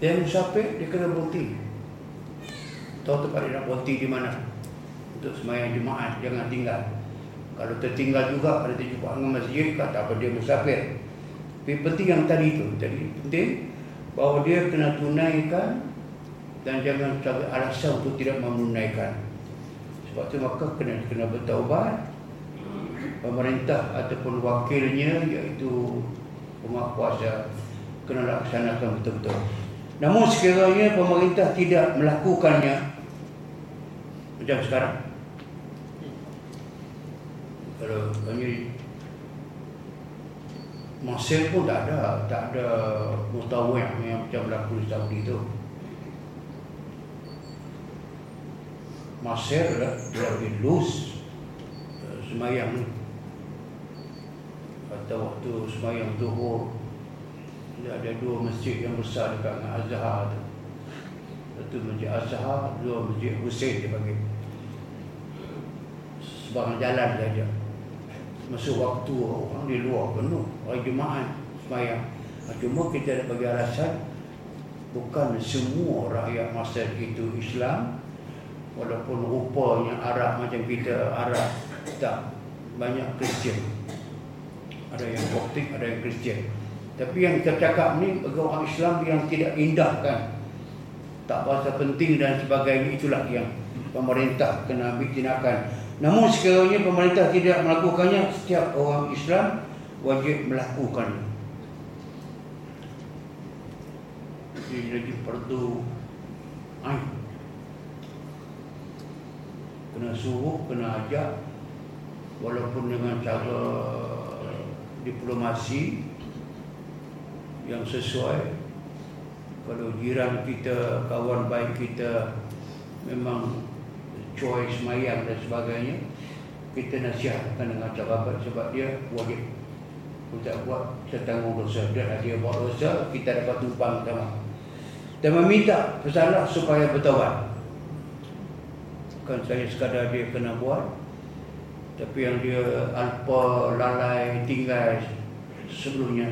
dia musafir dia kena berhenti. Tahu tempat dia nak berhenti di mana? Untuk semayang jemaah Jangan tinggal. Kalau tertinggal juga Pada dia jumpa dengan masjid Kata apa dia musafir. Tapi penting yang tadi itu Tadi penting Bahawa dia kena tunaikan Dan jangan cari alasan Untuk tidak menunaikan. Sebab itu maka kena kena bertaubat. Pemerintah ataupun wakilnya Iaitu Umat kuasa Kena laksanakan betul-betul. Namun sekiranya pemerintah tidak melakukannya macam sekarang. Kalau kami Mesir pun tak ada Tak ada mutawih yang macam berlaku di Saudi itu Mesir lah Dia loose uh, Semayang. Atau waktu semayang zuhur Dia ada dua masjid yang besar dekat dengan Azhar tu. Satu masjid Azhar, dua masjid Hussein dia panggil. Sebarang jalan saja masa waktu orang di luar penuh hari Jumaat semayang. Ah, cuma kita ada bagi alasan bukan semua rakyat masa itu Islam walaupun rupanya Arab macam kita Arab tak banyak Kristian ada yang Koptik ada yang Kristian tapi yang kita cakap ni bagi orang Islam yang tidak indahkan. Tak berasa penting dan sebagainya itulah yang pemerintah kena ambil tindakan. Namun sekiranya pemerintah tidak melakukannya Setiap orang Islam wajib melakukan. Ini lagi perlu Ain Kena suruh, kena ajak. Walaupun dengan cara diplomasi Yang sesuai. Kalau jiran kita, kawan baik kita Memang choice mayang dan sebagainya kita nasihatkan dengan cara apa sebab dia wajib. Kita buat setanggung dosa dan dia buat dosa kita dapat tumpang sama dan meminta pesalah supaya bertawar bukan saya sekadar dia kena buat tapi yang dia alpa lalai tinggal sebelumnya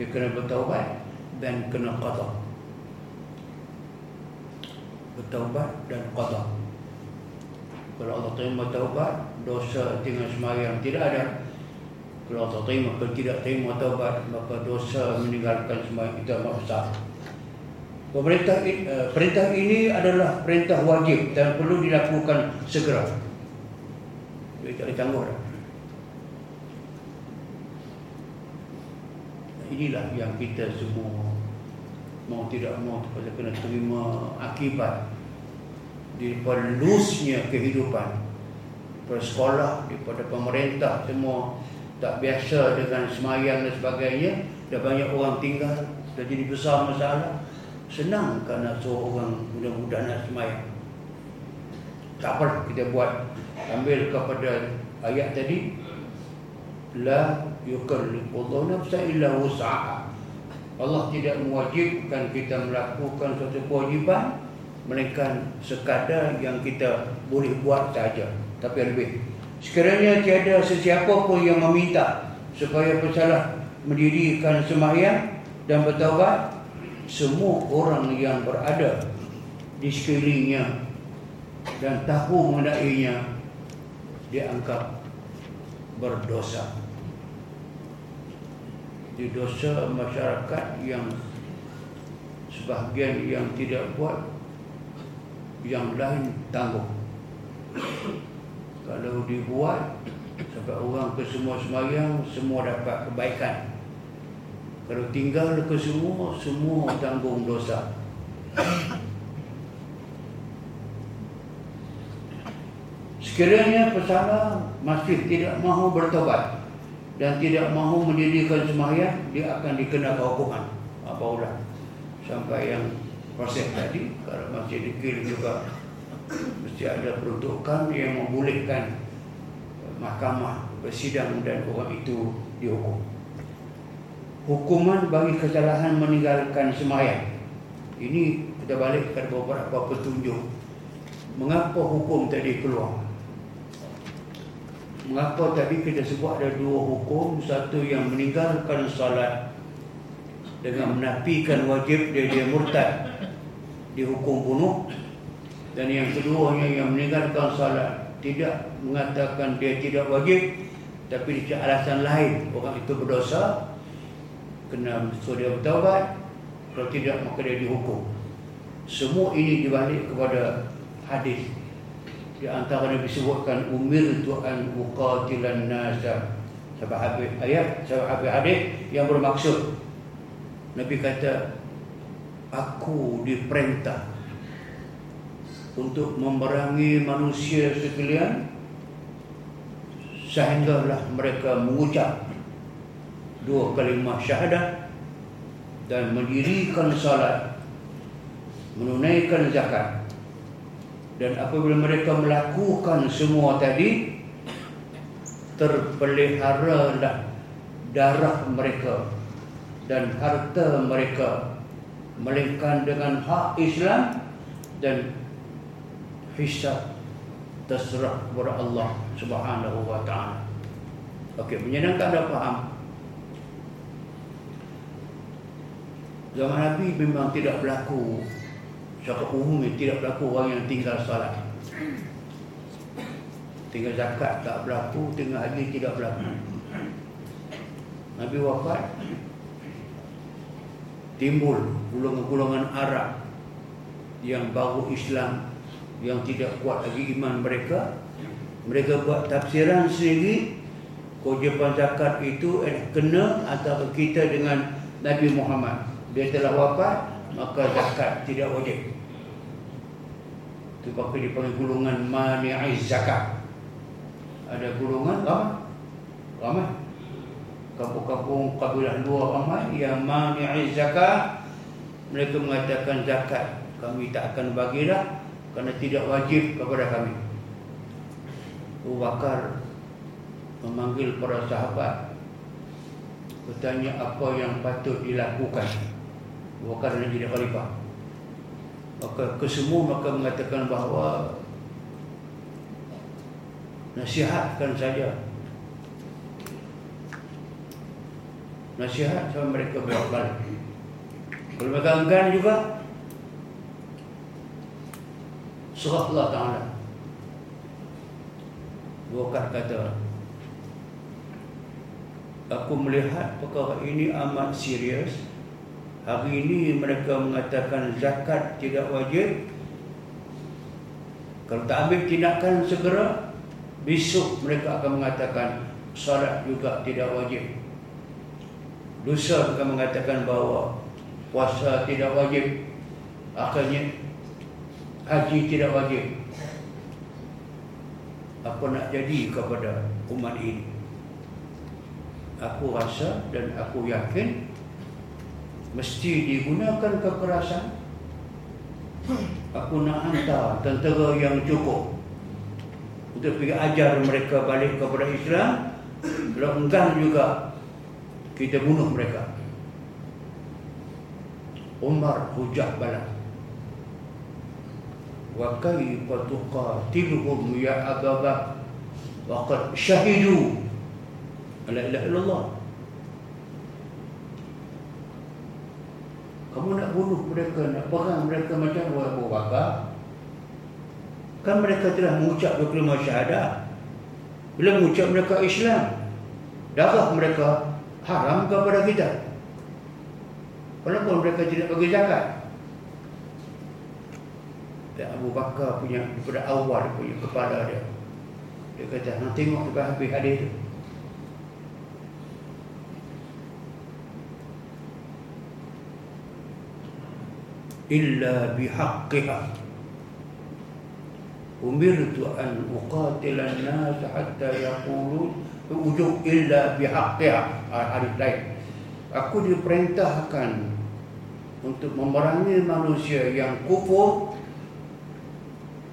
dia kena bertaubat dan kena qada bertaubat dan qada kalau Allah terima taubat dosa tinggal semayang tidak ada kalau Allah terima kalau tidak terima taubat maka dosa meninggalkan semayang itu amat besar Pemerintah, uh, perintah ini adalah perintah wajib dan perlu dilakukan segera. Jadi tak ditangguh dah. Inilah yang kita semua mau tidak mau kita kena terima akibat daripada lusnya kehidupan daripada sekolah, daripada pemerintah semua tak biasa dengan semayang dan sebagainya dah banyak orang tinggal dah jadi besar masalah senang kerana suruh orang mudah-mudah nak semayang tak apa kita buat. Ambil kepada ayat tadi. La yukallifullahu nafsa illa wus'aha. Allah tidak mewajibkan kita melakukan suatu kewajipan melainkan sekadar yang kita boleh buat saja tapi lebih. Sekiranya tiada sesiapa pun yang meminta supaya pesalah mendirikan sembahyang dan bertaubat semua orang yang berada di sekelilingnya dan tahu mengenainya dianggap berdosa. Di dosa masyarakat yang sebahagian yang tidak buat yang lain tanggung kalau dibuat sampai orang ke semua semayang semua dapat kebaikan kalau tinggal ke semua semua tanggung dosa. Sekiranya pesalah masih tidak mahu bertobat dan tidak mahu mendirikan sembahyang dia akan dikenakan hukuman. Apa ulah sampai yang proses tadi kalau masih dikir juga mesti ada peruntukan yang membolehkan mahkamah bersidang dan orang itu dihukum hukuman bagi kesalahan meninggalkan sembahyang ini kita balik kepada beberapa petunjuk. Mengapa hukum tadi keluar? Mengapa tadi kita sebut ada dua hukum? Satu yang meninggalkan salat Dengan menafikan wajib dia, dia murtad Dihukum bunuh. Dan yang keduanya yang meninggalkan salat Tidak mengatakan dia tidak wajib Tapi dia alasan lain. Orang itu berdosa Kena so dia bertawabat Kalau tidak maka dia dihukum. Semua ini dibalik kepada hadis. Di antara yang disebutkan umir tuan uqatilan nasa. Sebab habis ayat sebab habis hadis yang bermaksud Nabi kata aku diperintah untuk memerangi manusia sekalian sehinggalah mereka mengucap dua kalimah syahadah dan mendirikan salat menunaikan zakat dan apabila mereka melakukan semua tadi terpeliharalah darah mereka dan harta mereka melainkan dengan hak Islam dan hisab terserah kepada Allah Subhanahu wa taala. Okey, menyenangkan dah faham. Zaman Nabi memang tidak berlaku. Secara umum tidak berlaku orang yang tinggal salat Tinggal zakat tak berlaku Tinggal haji tidak berlaku. Nabi wafat Timbul golongan-golongan Arab Yang baru Islam Yang tidak kuat lagi iman mereka. Mereka buat tafsiran sendiri Kewajipan zakat itu eh, kena antara kita dengan Nabi Muhammad Dia telah wafat maka zakat tidak wajib itu maka dipanggil gulungan mani'i zakat. Ada gulungan ramai. Ramai. Kampung-kampung kabilah luar ramai yang mani'i zakat mereka mengatakan zakat kami tak akan bagilah kerana tidak wajib kepada kami. Abu Bakar memanggil para sahabat bertanya apa yang patut dilakukan Bukan kerana jadi khalifah. Maka kesemua maka mengatakan bahawa Nasihatkan saja. Nasihat sama mereka balik Kalau mereka enggan juga Surah Allah Ta'ala. Bukan kata Aku melihat perkara ini amat serius Hari ini mereka mengatakan zakat tidak wajib. Kalau tak ambil tindakan segera. Besok mereka akan mengatakan Salat juga tidak wajib. Dosa akan mengatakan bahawa Puasa tidak wajib. Akhirnya Haji tidak wajib. Apa nak jadi kepada umat ini? Aku rasa dan aku yakin mesti digunakan kekerasan. Aku nak hantar tentera yang cukup untuk pergi ajar mereka balik kepada Islam. Kalau enggan juga kita bunuh mereka. Umar hujah balas wa kaifa tuqatiluhum ya ababa waqad syahidu la ilaha illallah kamu nak bunuh mereka nak perang mereka macam Abu Bakar? Kan mereka telah mengucap dua kalimah syahadah. Bila mengucap mereka Islam darah mereka haram kepada kita. Walaupun mereka tidak bagi zakat. Dan Abu Bakar punya daripada awal punya kepala dia. Dia kata nak tengok sampai habis hadis tu illa bihaqqiha. Umirtu an uqatila an-nas hatta yaqulu ujung illa bihaqqiha. Hadis lain. Aku diperintahkan untuk memerangi manusia yang kufur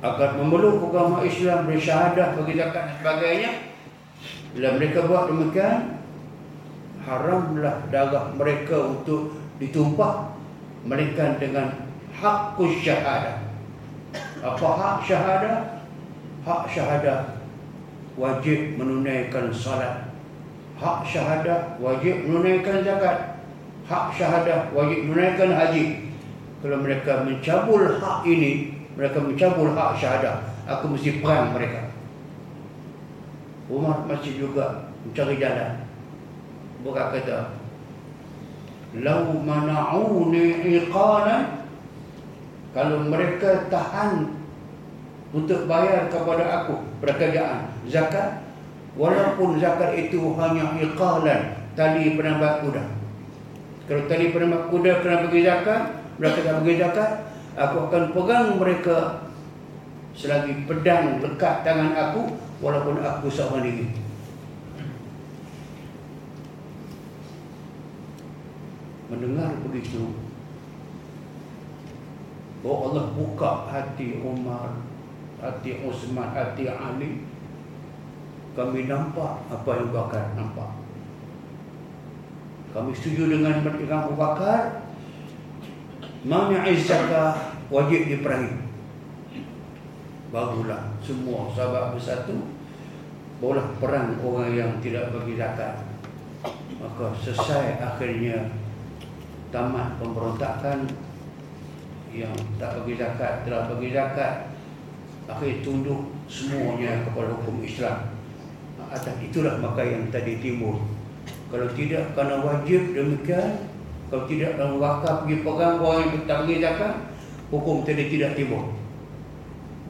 agar memeluk agama Islam bersyahadah bagi zakat dan sebagainya. Bila mereka buat demikian haramlah darah mereka untuk ditumpah melainkan dengan hak syahadah apa hak syahadah hak syahadah wajib menunaikan salat. Hak syahadah wajib menunaikan zakat. Hak syahadah wajib menunaikan haji. Kalau mereka mencabul hak ini mereka mencabul hak syahadah aku mesti perang mereka. Umar masih juga mencari jalan. Bukan kata lau mana'uni iqalan kalau mereka tahan untuk bayar kepada aku pekerjaan zakat walaupun zakat itu hanya iqalan tali penambah kuda kalau tali penambah kuda kena bagi zakat mereka tak bagi zakat Aku akan pegang mereka selagi pedang lekat tangan aku walaupun aku seorang diri. Mendengar begitu, bahawa Allah buka hati Umar, hati Osman, hati Ali. Kami nampak apa yang bakar nampak. Kami setuju dengan Merdeka Abu Bakar Mani zakah wajib diperangi. Barulah semua sahabat bersatu Barulah perang orang yang tidak bagi zakat Maka selesai akhirnya Tamat pemberontakan Yang tak bagi zakat Telah bagi zakat Akhirnya tunduk semuanya kepada hukum Islam Atas itulah maka yang tadi timur Kalau tidak kerana wajib demikian kalau tidak dalam wakaf pergi pegang orang yang tak bagi zakat, hukum tadi tidak timbul.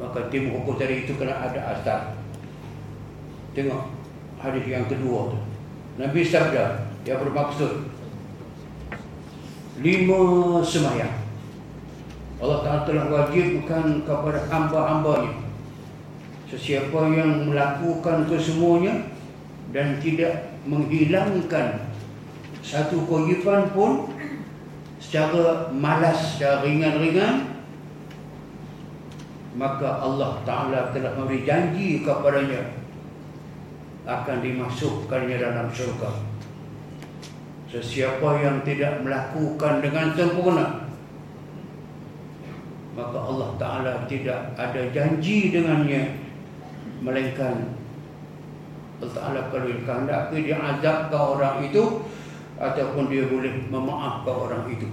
Maka timbul hukum tadi itu kena ada asal. Tengok hadis yang kedua tu. Nabi sabda yang bermaksud lima semayang. Allah Ta'ala telah wajibkan kepada hamba-hambanya. Sesiapa yang melakukan kesemuanya Dan tidak menghilangkan satu kewajipan pun secara malas secara ringan-ringan maka Allah Ta'ala telah memberi janji kepadanya akan dimasukkannya dalam syurga. Sesiapa yang tidak melakukan dengan sempurna maka Allah Ta'ala tidak ada janji dengannya melainkan Allah Ta'ala kalau dikehendaki dia azab ke orang itu ataupun dia boleh memaafkan orang itu.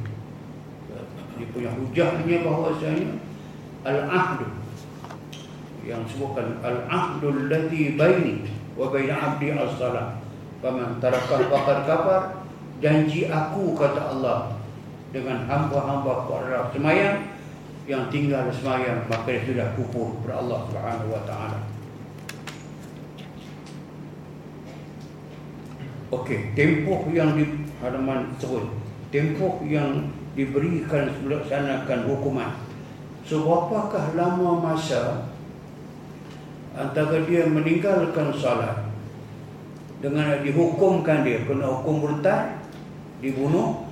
Dia punya hujahnya bahawasanya al-ahdu yang sebutkan al-ahdu allati baini wa baina 'abdi as-salah. Faman taraka faqad kafar janji aku kata Allah dengan hamba-hamba kepada semayang yang tinggal semayang maka dia sudah kufur kepada Allah Subhanahu wa taala. Okey, tempoh yang di halaman terus. Tempoh yang diberikan melaksanakan hukuman. So, berapakah lama masa antara dia meninggalkan salat dengan dihukumkan dia kena hukum murtad, dibunuh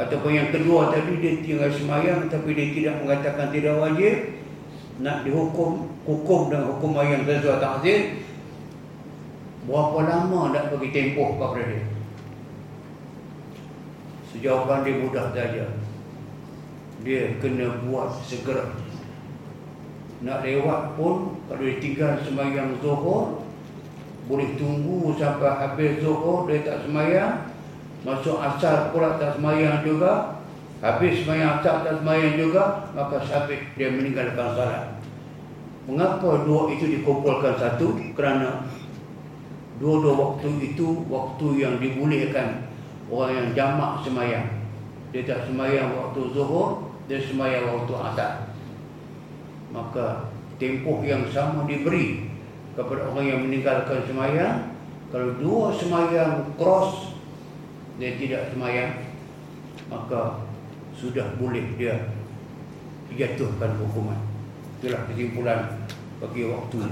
ataupun yang kedua tadi dia tinggal semayang tapi dia tidak mengatakan tidak wajib nak dihukum hukum dengan hukum yang sesuai takzir Berapa lama nak bagi tempoh kepada dia? Sejawapan dia mudah saja. Dia kena buat segera. nak lewat pun kalau dia tinggal semayang zuhur boleh tunggu sampai habis zuhur dia tak semayang masuk asar pula tak semayang juga habis semayang asar tak semayang juga maka sabit dia meninggalkan salat. Mengapa dua itu dikumpulkan satu? Kerana dua-dua waktu itu waktu yang dibolehkan orang yang jamak semayang dia tak semayang waktu zuhur dia semayang waktu asar maka tempoh yang sama diberi kepada orang yang meninggalkan semayang kalau dua semayang cross dia tidak semayang maka sudah boleh dia dijatuhkan hukuman. Itulah kesimpulan bagi waktu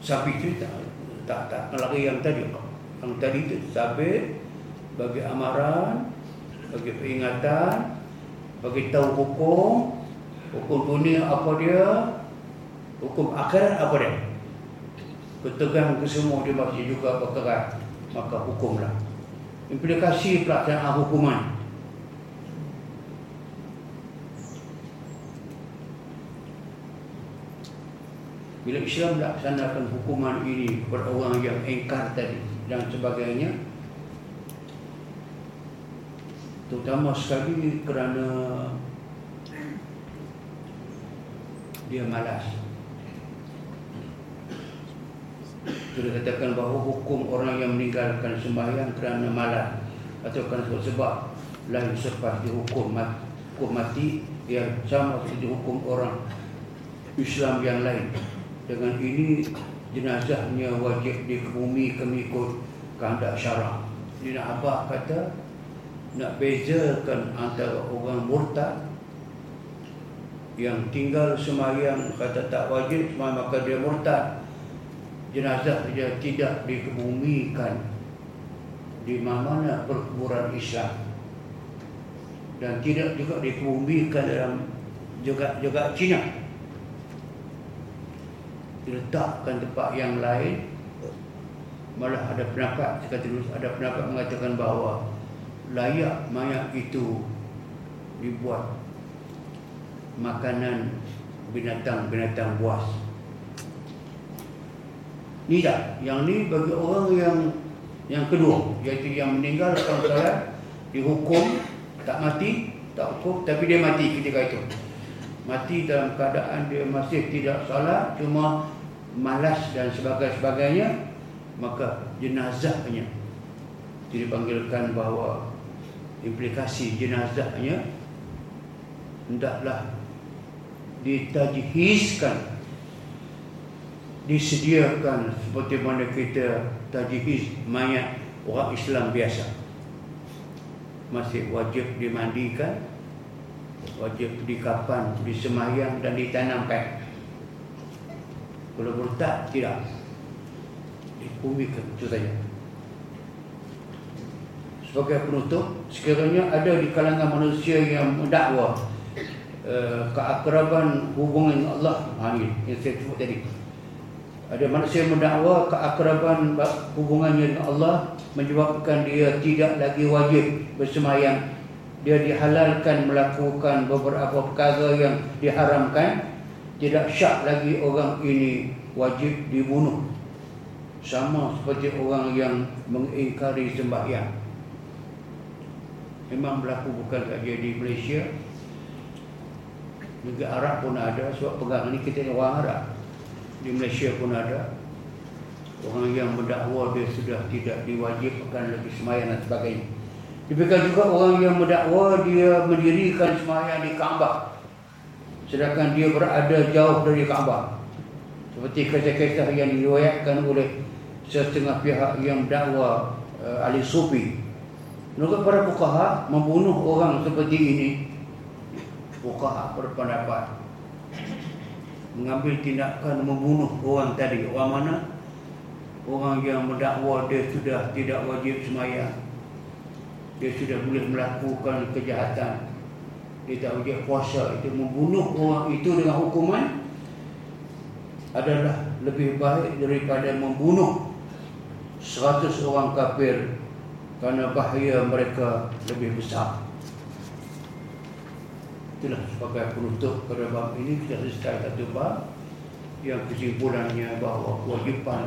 sapi itu tak tak, tak lagi yang tadi. Yang tadi itu sabi bagi amaran bagi peringatan bagi tahu hukum hukum dunia apa dia Hukum akhirat apa dia? Bertegang ke semua dia masih juga berkerat Maka hukumlah Implikasi pelaksanaan hukuman. Bila Islam melaksanakan hukuman ini kepada orang yang engkar tadi dan sebagainya Terutama sekali kerana dia malas Sudah katakan bahawa hukum orang yang meninggalkan sembahyang kerana malas atau kerana sebab lain selepas dihukum mati, hukum mati yang sama seperti hukum orang Islam yang lain. Dengan ini jenazahnya wajib dikebumi mengikut kehendak syarak. Ini nak apa kata nak bezakan antara orang murtad yang tinggal sembahyang kata tak wajib maka dia murtad jenazah dia tidak dikebumikan. Di mana-mana perkuburan Islam. Dan tidak juga dikebumikan dalam juga juga Cina. Diletakkan tempat yang lain malah ada pendapat kata terus ada pendapat mengatakan bahawa layak mayat itu dibuat makanan binatang-binatang buas ni tak. Yang ni bagi orang yang yang kedua, iaitu yang meninggal dalam solat dihukum tak mati, tak hukum tapi dia mati ketika itu. Mati dalam keadaan dia masih tidak salat, cuma malas dan sebagainya, maka jenazahnya dipanggilkan bahawa implikasi jenazahnya hendaklah ditajhizkan disediakan seperti mana kita tajhiz mayat orang Islam biasa. Masih wajib dimandikan wajib dikapan disemayang dan ditanamkan. Kalau bertak tidak. Dikumikan itu saja. Sebagai penutup sekiranya ada di kalangan manusia yang mendakwa uh, keakraban hubungan Allah ha, ini yang saya sebut tadi ada manusia mendakwa keakraban hubungannya dengan Allah menyebabkan dia tidak lagi wajib bersemayam. Dia dihalalkan melakukan beberapa perkara yang diharamkan. Tidak syak lagi orang ini wajib dibunuh. Sama seperti orang yang mengingkari sembahyang. Memang berlaku bukan saja di Malaysia. Negara Arab pun ada sebab pegang ini kita orang Arab di Malaysia pun ada orang yang mendakwa dia sudah tidak diwajibkan lagi semayang dan sebagainya. Demikian juga orang yang mendakwa dia mendirikan semayang di Kaabah. Sedangkan dia berada jauh dari Kaabah. Seperti kisah-kisah yang diriwayatkan oleh setengah pihak yang mendakwa uh, ahli sufi. Menurut para fukaha membunuh orang seperti ini fukaha berpendapat mengambil tindakan membunuh orang tadi. Orang mana? Orang yang mendakwa dia sudah tidak wajib semayang. Dia sudah boleh melakukan kejahatan. Dia tak wajib puasa itu. Membunuh orang itu dengan hukuman adalah lebih baik daripada membunuh seratus orang kafir kerana bahaya mereka lebih besar itulah sebagai penutup pada bab ini kita selesai satu bab yang kesimpulannya bahawa kewajipan